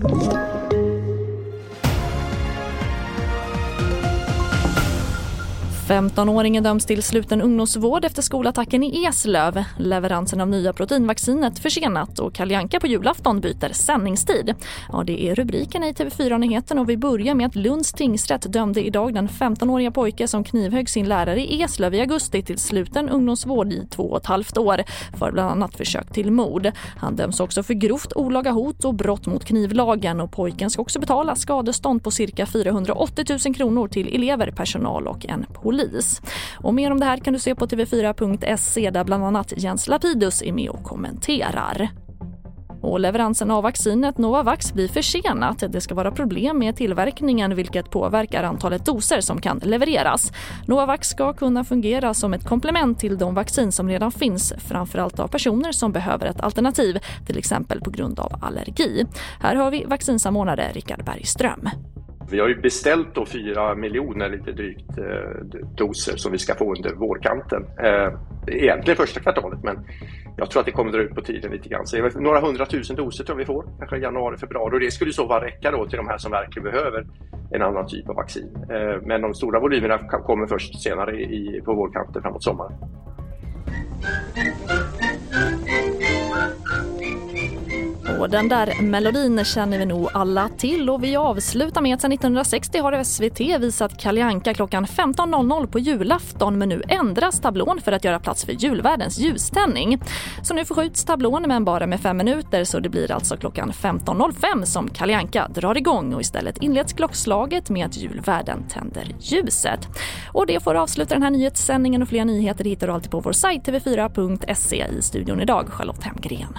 Thank you. 15-åringen döms till sluten ungdomsvård efter skolattacken i Eslöv. Leveransen av nya proteinvaccinet försenat och Kaljanka på julafton byter sändningstid. Ja, det är rubriken i TV4-nyheten och vi börjar med att Lunds tingsrätt dömde idag den 15-åriga pojke som knivhögg sin lärare i Eslöv i augusti till sluten ungdomsvård i två och ett halvt år för bland annat försök till mord. Han döms också för grovt olaga hot och brott mot knivlagen och pojken ska också betala skadestånd på cirka 480 000 kronor till elever, personal och en polis polis. Och mer om det här kan du se på tv4.se där bland annat Jens Lapidus är med och kommenterar. Och leveransen av vaccinet Novavax blir försenat. Det ska vara problem med tillverkningen vilket påverkar antalet doser som kan levereras. Novavax ska kunna fungera som ett komplement till de vaccin som redan finns framförallt av personer som behöver ett alternativ, till exempel på grund av allergi. Här har vi vaccinsamordnare Richard Bergström. Vi har ju beställt då 4 miljoner lite drygt eh, doser som vi ska få under vårkanten. Eh, egentligen första kvartalet men jag tror att det kommer dra ut på tiden lite grann. Så några hundratusen doser tror jag vi får, kanske i januari, februari och det skulle i så fall räcka då till de här som verkligen behöver en annan typ av vaccin. Eh, men de stora volymerna kommer först senare i, på vårkanten framåt sommaren. Och den där melodin känner vi nog alla till och vi avslutar med att sedan 1960 har SVT visat Kalle klockan 15.00 på julafton men nu ändras tablån för att göra plats för julvärdens ljuständning. Så nu förskjuts tablån men bara med fem minuter så det blir alltså klockan 15.05 som Kalle drar igång och istället inleds klockslaget med att julvärden tänder ljuset. Och det får avsluta den här nyhetssändningen och fler nyheter hittar du alltid på vår sajt tv4.se i studion idag Charlotte Hemgren.